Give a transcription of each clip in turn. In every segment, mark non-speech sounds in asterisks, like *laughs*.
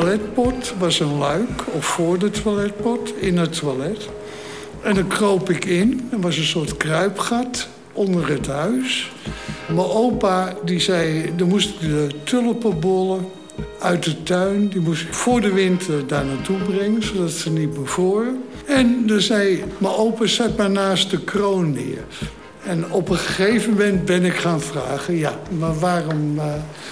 toiletpot was een luik, of voor de toiletpot, in het toilet. En dan kroop ik in. Er was een soort kruipgat onder het huis. Mijn opa die zei, dan moest ik de tulpenbollen uit de tuin... die moest ik voor de winter daar naartoe brengen, zodat ze niet bevroren. En dan zei mijn opa, zet maar naast de kroon neer. En op een gegeven moment ben ik gaan vragen... ja, maar waarom uh,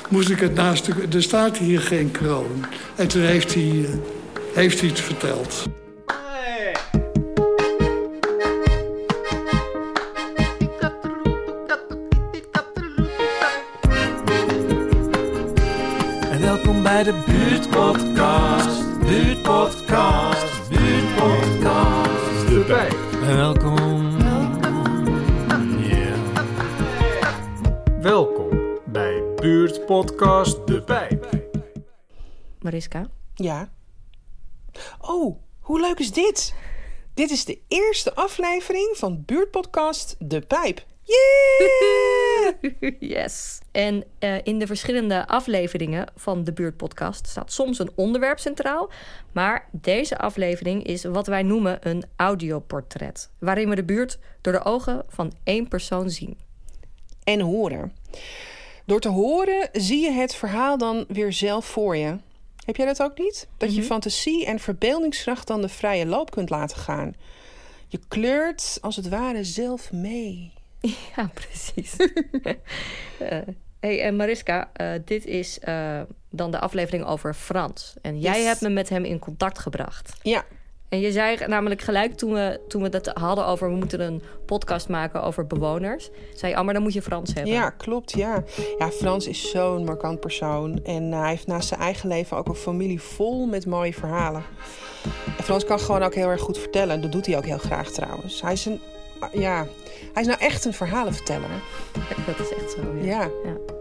moest ik het naast de... Er staat hier geen kroon. En toen heeft hij, uh, heeft hij het verteld. En welkom bij de Buurtpodcast. Buurtpodcast. Buurtpodcast. De bij. En welkom. Buurtpodcast De Pijp. Mariska. Ja. Oh, hoe leuk is dit? Dit is de eerste aflevering van buurtpodcast De Pijp. Yeah! *laughs* yes. En uh, in de verschillende afleveringen van de buurtpodcast staat soms een onderwerp centraal. Maar deze aflevering is wat wij noemen een audioportret. Waarin we de buurt door de ogen van één persoon zien. En horen. Door te horen zie je het verhaal dan weer zelf voor je. Heb jij dat ook niet? Dat je Mhm. fantasie en verbeeldingskracht dan de vrije loop kunt laten gaan. Je kleurt als het ware zelf mee. *laughs* Ja, precies. *laughs* Eh, hey, en Mariska, eh, dit is eh, dan de aflevering over Frans. En jij Yes. hebt me met hem in contact gebracht. Ja, En je zei namelijk gelijk toen we, toen we het hadden over... we moeten een podcast maken over bewoners... zei je, oh, maar dan moet je Frans hebben. ja, klopt, ja. Ja, Frans is zo'n markant persoon. En eh, hij heeft naast zijn eigen leven ook een familie vol met mooie verhalen. En Frans kan gewoon ook heel erg goed vertellen. Dat doet hij ook heel graag trouwens. Hij is een... Ja, hij is nou echt een verhalenverteller. Dat is echt zo, ja. Ja. Ja.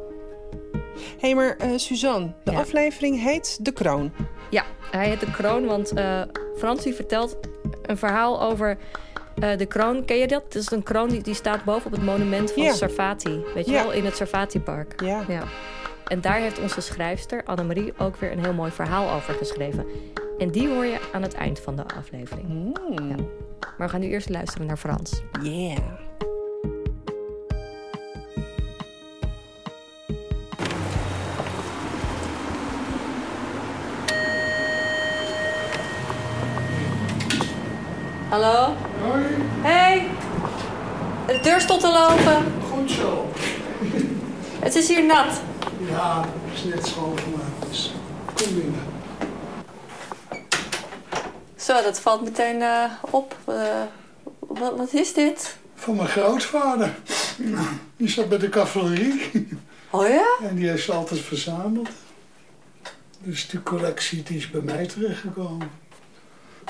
Hé, hey, maar eh, Suzanne, de Ja. aflevering heet De Kroon. Ja, hij heet de kroon, want eh Frans die vertelt een verhaal over eh, de kroon. Ken je dat? Het is een kroon die, die staat boven op het monument van Ja. Sarfati. Weet je Ja. wel, in het Sarfati-park. Ja. Ja. En daar heeft onze schrijfster Annemarie ook weer een heel mooi verhaal over geschreven. En die hoor je aan het eind van de aflevering. Mm. Ja. Maar we gaan nu eerst luisteren naar Frans. Yeah. Hallo? Hoi, Hey! De deur stond te lopen. goed zo. Het is hier nat. Ja, het is net schoongemaakt, dus kom binnen. Zo, dat valt meteen eh, op. Eh, wat, wat is dit? Van mijn grootvader. Die zat bij de cavalerie Oh ja? en die heeft ze altijd verzameld. Dus die collectie die is bij mij terechtgekomen.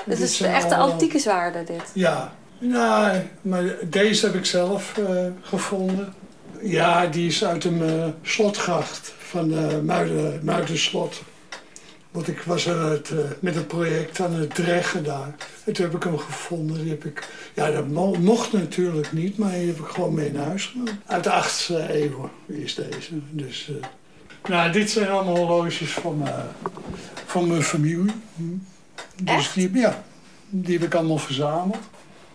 Dit Dit is echt de allemaal- antieke zwaarde, dit. Ja, nou, maar deze heb ik zelf eh, gevonden. Ja, die is uit een eh, slotgracht van de Muiden, Muidenslot. Want ik was aan het, eh, met het project aan het dreggen daar. En toen heb ik hem gevonden. Die heb ik, ja, dat mo- mocht natuurlijk niet, maar die heb ik gewoon mee naar huis genomen. Uit de 8e eeuw is deze. Dus, eh, nou, dit zijn allemaal horloges van, mijn- van mijn familie. Hm. Dus Echt? die, ja, die heb ik allemaal verzameld.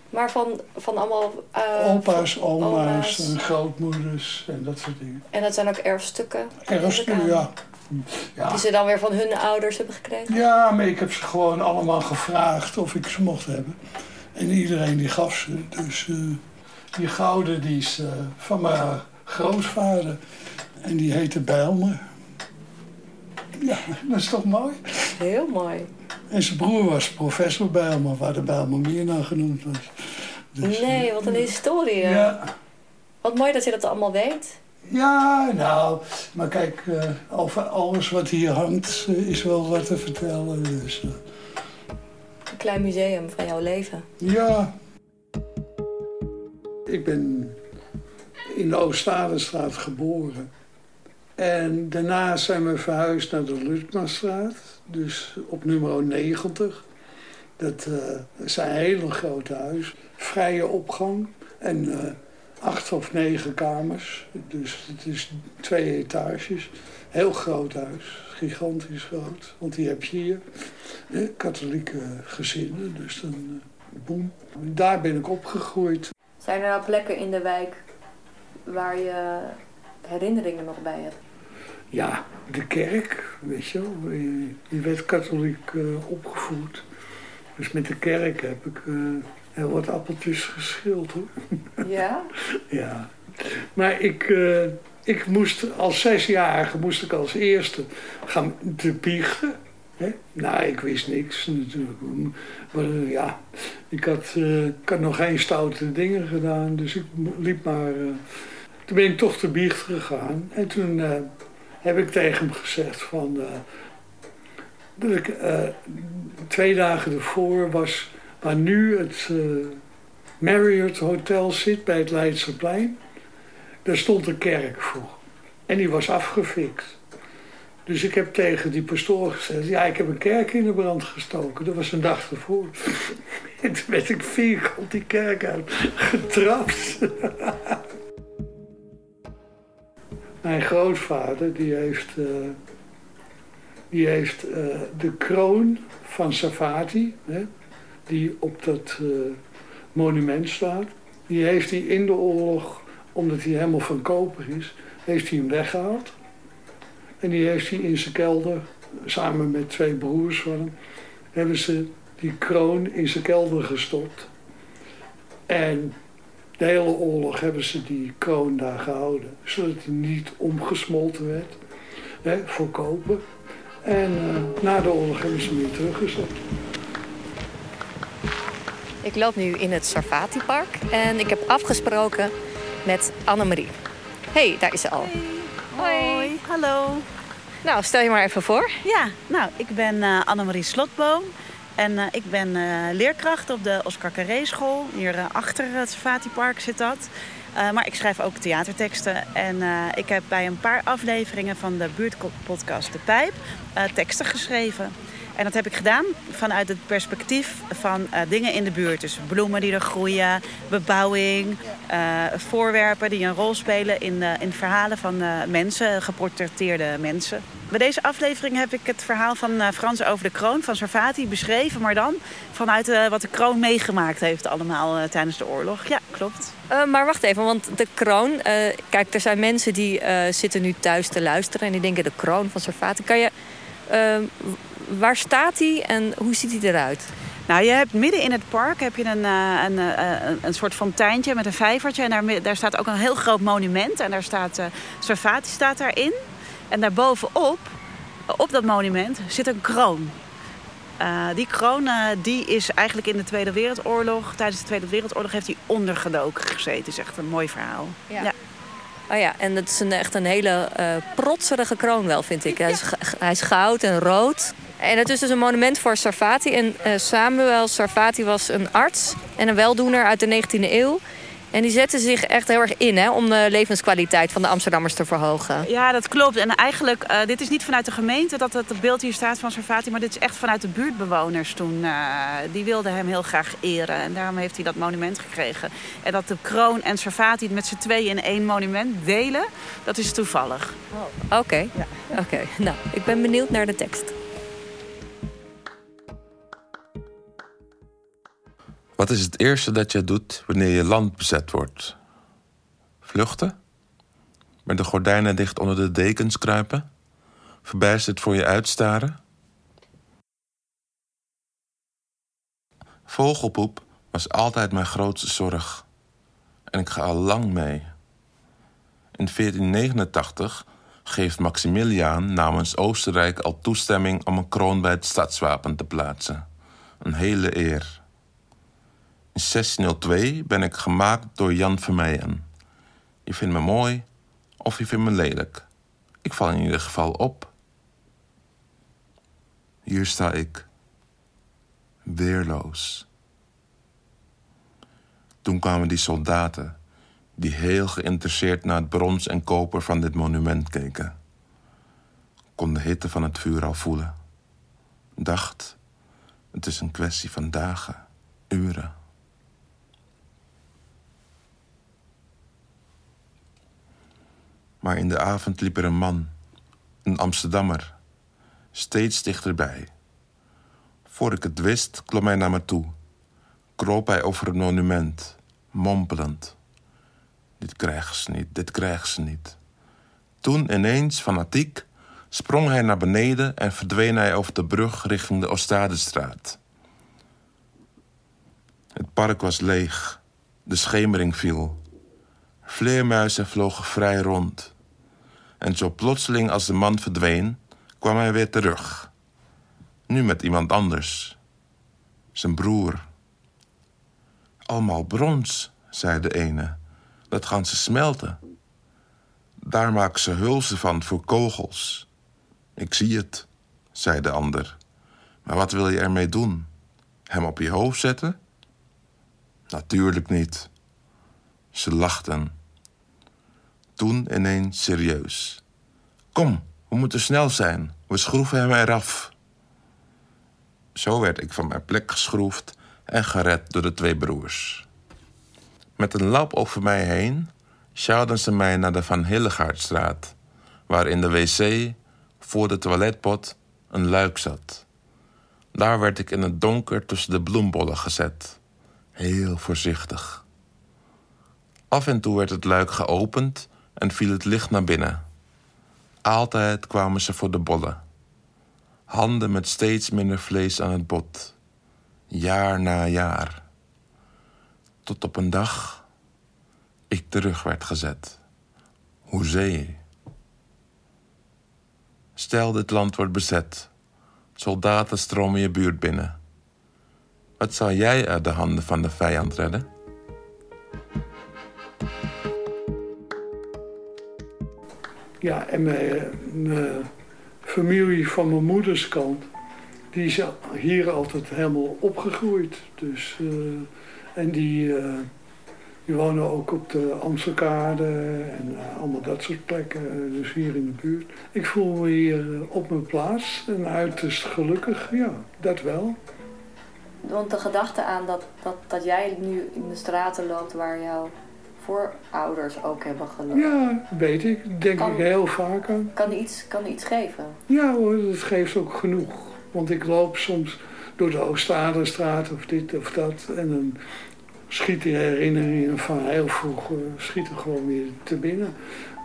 Maar van, van allemaal... eh, Opa's, van- oma's en grootmoeders en dat soort dingen. En dat zijn ook erfstukken. Erfstukken. Ja. Die ze dan weer van hun ouders hebben gekregen. ja, maar ik heb ze gewoon allemaal gevraagd of ik ze mocht hebben. En iedereen die gaf ze. Dus eh, die gouden die is eh, van mijn grootvader. En die heette Bijlmer. Ja, *laughs* dat is toch mooi? Heel mooi. En zijn broer was professor Bijlmer, waar de Bijlmer meer naar genoemd was. Dus, Nee, wat een historie. Ja, Wat mooi dat je dat allemaal weet. Ja, nou, maar kijk, eh, over alles wat hier hangt eh, is wel wat te vertellen. Dus, eh, Een klein museum van jouw leven. ja. Ik ben in de Oostadenstraat geboren. En daarna zijn we verhuisd naar de Lutmastraat, dus op nummer 90. Dat eh, is een hele grote huis, vrije opgang. En eh, acht of negen kamers. Dus het is twee etages. Heel groot huis, gigantisch groot. Want die heb je hier. katholieke gezinnen, dus dan uh, boem. Daar ben ik opgegroeid. Zijn er nou plekken in de wijk waar je herinneringen nog bij hebt? Ja, de kerk, weet je wel. Je werd katholiek uh, opgevoed. Dus met de kerk heb ik uh, heel wat appeltjes geschild hoor. Ja? *laughs* ja. Maar ik, uh, ik moest als zesjarige moest ik als eerste gaan te biechten. Hè? Nou, ik wist niks natuurlijk. Maar ja, ik had, ik had nog geen stoute dingen gedaan. Dus ik liep maar... toen ben ik toch te biecht gegaan. En toen heb ik tegen hem gezegd van... Uh, dat ik uh, twee dagen ervoor was waar nu het uh, Marriott Hotel zit bij het Leidseplein. Daar stond een kerk voor. En die was afgefikt. Dus ik heb tegen die pastoor gezegd... ja, ik heb een kerk in de brand gestoken. Dat was een dag ervoor. en *laughs* toen werd ik vierkant die kerk uit getrapt. *laughs* Mijn grootvader die heeft, uh, die heeft uh, de kroon van Safati, hè, die op dat uh, monument staat, die heeft hij in de oorlog, omdat hij helemaal van koper is, heeft hij hem weggehaald. En die heeft hij in zijn kelder, samen met twee broers van hem, hebben ze die kroon in zijn kelder gestopt. En de hele oorlog hebben ze die kroon daar gehouden. Zodat hij niet omgesmolten werd. Hè, voor kopen. En uh, na de oorlog hebben ze hem weer teruggezet. Ik loop nu in het Sarfati Park. En ik heb afgesproken met Annemarie. hey, daar is ze al. Hoi. Hoi. Hallo. Nou, stel je maar even voor. Ja, nou, ik ben uh, Annemarie Slotboom. En uh, ik ben uh, leerkracht op de Oscar Carré school. Hier uh, achter het Safati Park zit dat. maar ik schrijf ook theaterteksten. En ik heb bij een paar afleveringen van de buurtpodcast De Pijp teksten geschreven. En dat heb ik gedaan vanuit het perspectief van uh, dingen in de buurt. Dus bloemen die er groeien, bebouwing, uh, voorwerpen die een rol spelen in, uh, in verhalen van mensen, geportretteerde mensen. Bij deze aflevering heb ik het verhaal van Frans over de kroon van Sarfati beschreven, maar dan vanuit wat de kroon meegemaakt heeft allemaal tijdens de oorlog. Ja, klopt. maar wacht even, want de kroon, kijk, er zijn mensen die zitten nu thuis te luisteren en die denken de kroon van Sarfati. Kan je waar staat hij en hoe ziet hij eruit? Nou, je hebt midden in het park heb je een, een, een, een soort fonteintje met een vijvertje. En daar, daar staat ook een heel groot monument. En daar staat uh, Sarfati staat daarin. En daarbovenop, op dat monument, zit een kroon. Uh, die kroon uh, die is eigenlijk in de Tweede Wereldoorlog... tijdens de Tweede Wereldoorlog heeft hij ondergedoken gezeten. Dat is echt een mooi verhaal. Ja. ja. Oh ja, en dat is een, echt een hele uh, protserige kroon wel, vind ik. Hij, is, hij is goud en rood. En het is dus een monument voor Sarfati. En uh, Samuel Sarfati was een arts en een weldoener uit de 19e eeuw. En die zetten zich echt heel erg in hè, om de levenskwaliteit van de Amsterdammers te verhogen. Ja, dat klopt. En eigenlijk, uh, dit is niet vanuit de gemeente dat het beeld hier staat van Sarfati... maar dit is echt vanuit de buurtbewoners toen. Uh, die wilden hem heel graag eren en daarom heeft hij dat monument gekregen. En dat de kroon en Sarfati het met z'n tweeën in één monument delen, dat is toevallig. Oh, Oké, okay. ja. Oké. nou, ik ben benieuwd naar de tekst. Wat is het eerste dat je doet wanneer je land bezet wordt? Vluchten? Met de gordijnen dicht onder de dekens kruipen? Verbijsterd voor je uitstaren? Vogelpoep was altijd mijn grootste zorg. En ik ga al lang mee. In 1489 geeft Maximiliaan namens Oostenrijk al toestemming om een kroon bij het stadswapen te plaatsen. Een hele eer. In 1602 ben ik gemaakt door Jan Vermeijen. Je vindt me mooi of je vindt me lelijk. Ik val in ieder geval op. Hier sta ik. Weerloos. Toen kwamen die soldaten, die heel geïnteresseerd naar het brons en koper van dit monument keken. Kon de hitte van het vuur al voelen. Dacht, het is een kwestie van dagen, uren. Maar in de avond liep er een man, een Amsterdammer, steeds dichterbij. Voor ik het wist, klom hij naar me toe. Kroop hij over het monument, mompelend. Dit krijgen ze niet, dit krijgen ze niet. Toen ineens, fanatiek, sprong hij naar beneden en verdween hij over de brug richting de Oostadestraat. Het park was leeg, de schemering viel. Vleermuizen vlogen vrij rond. En zo plotseling als de man verdween, kwam hij weer terug. Nu met iemand anders. Zijn broer. Allemaal brons, zei de ene. Dat gaan ze smelten. Daar maken ze hulzen van voor kogels. Ik zie het, zei de ander. Maar wat wil je ermee doen? Hem op je hoofd zetten? Natuurlijk niet. Ze lachten. Toen ineens serieus. Kom, we moeten snel zijn. We schroeven hem eraf. Zo werd ik van mijn plek geschroefd en gered door de twee broers. Met een lap over mij heen sjouwden ze mij naar de Van Hillegaardstraat, waar in de wc voor de toiletpot een luik zat. Daar werd ik in het donker tussen de bloembollen gezet, heel voorzichtig. Af en toe werd het luik geopend en viel het licht naar binnen. Altijd kwamen ze voor de bollen. Handen met steeds minder vlees aan het bot. Jaar na jaar. Tot op een dag ik terug werd gezet. Hoezee. Stel dit land wordt bezet. Soldaten stromen je buurt binnen. Wat zou jij uit de handen van de vijand redden? Ja, en mijn, familie van mijn moeders kant, die is hier altijd helemaal opgegroeid. Dus, uh, en die, uh, die wonen ook op de Amstelkade en uh, allemaal dat soort plekken, dus hier in de buurt. Ik voel me hier op mijn plaats en uiterst gelukkig, ja, dat wel. Want de gedachte aan dat, dat, dat jij nu in de straten loopt waar jouw voorouders ook hebben gelopen. Ja, weet ik. Denk kan, ik heel vaak aan. Kan iets, kan iets geven? Ja hoor, dat geeft ook genoeg. Want ik loop soms door de Oostaderstraat of dit of dat. En dan schieten herinneringen van heel vroeg uh, schieten gewoon weer te binnen.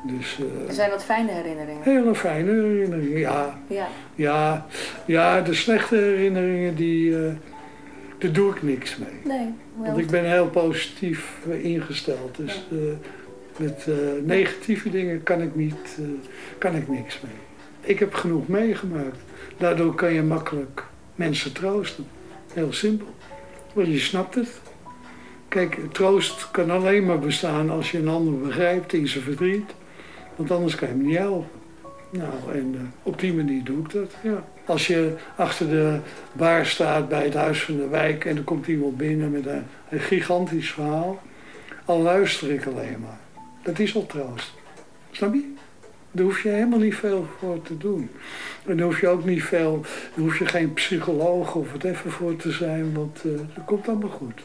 Dus, uh, zijn dat fijne herinneringen? Hele fijne herinneringen, ja. Ja, ja, ja de slechte herinneringen die... Uh, daar doe ik niks mee. Nee. Want ik ben heel positief ingesteld. Dus ja. uh, met uh, negatieve dingen kan ik, niet, uh, kan ik niks mee. Ik heb genoeg meegemaakt. Daardoor kan je makkelijk mensen troosten. Heel simpel. Want je snapt het. Kijk, troost kan alleen maar bestaan als je een ander begrijpt in zijn verdriet. Want anders kan je hem niet helpen. Nou, en op die manier doe ik dat, ja. Als je achter de bar staat bij het Huis van de Wijk en er komt iemand binnen met een, gigantisch verhaal, al luister ik alleen maar. Dat is al troost. Snap je? Daar hoef je helemaal niet veel voor te doen. En daar hoef je ook niet veel, daar hoef je geen psycholoog of wat even voor te zijn, want uh, dat komt allemaal goed.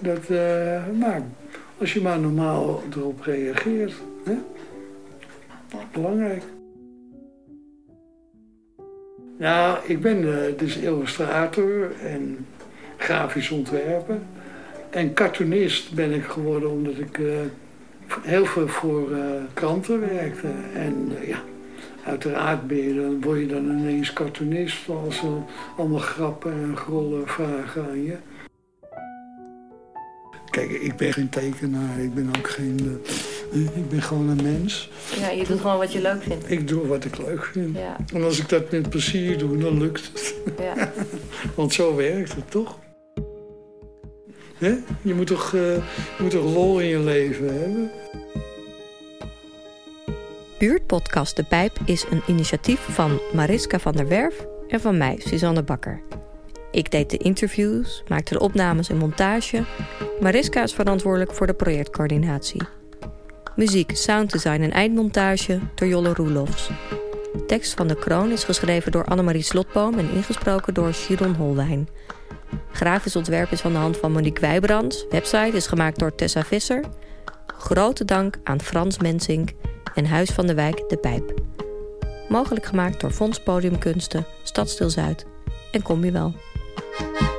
Dat, maar als je maar normaal erop reageert. Belangrijk. Nou, ik ben uh, dus illustrator en grafisch ontwerper. En cartoonist ben ik geworden omdat ik uh, heel veel voor uh, kranten werkte. En ja, uiteraard ben dan, word je dan ineens cartoonist als ze allemaal grappen en grollen vragen aan je. Kijk, ik ben geen tekenaar, ik ben ook geen... Ik ben gewoon een mens. Ja, je doet gewoon wat je leuk vindt. Ik doe wat ik leuk vind. Ja. En als ik dat met plezier doe, dan lukt het. Ja. *laughs* Want zo werkt het, toch? He? Je, moet toch uh, je moet toch lol in je leven hebben? Buurtpodcast De Pijp is een initiatief van Mariska van der Werf en van mij, Suzanne Bakker. Ik deed de interviews, maakte de opnames en montage. Mariska is verantwoordelijk voor de projectcoördinatie. Muziek, sounddesign en eindmontage door Jolle Roelofs. Tekst van de kroon is geschreven door Annemarie Slotboom en ingesproken door Chiron Holwijn. Grafisch ontwerp is van de hand van Monique Wijbrands. Website is gemaakt door Tessa Visser. Grote dank aan Frans Mensink en Huis van de Wijk De Pijp. Mogelijk gemaakt door Fonds Podiumkunsten, Stadstil Zuid en Combiwel. Wel.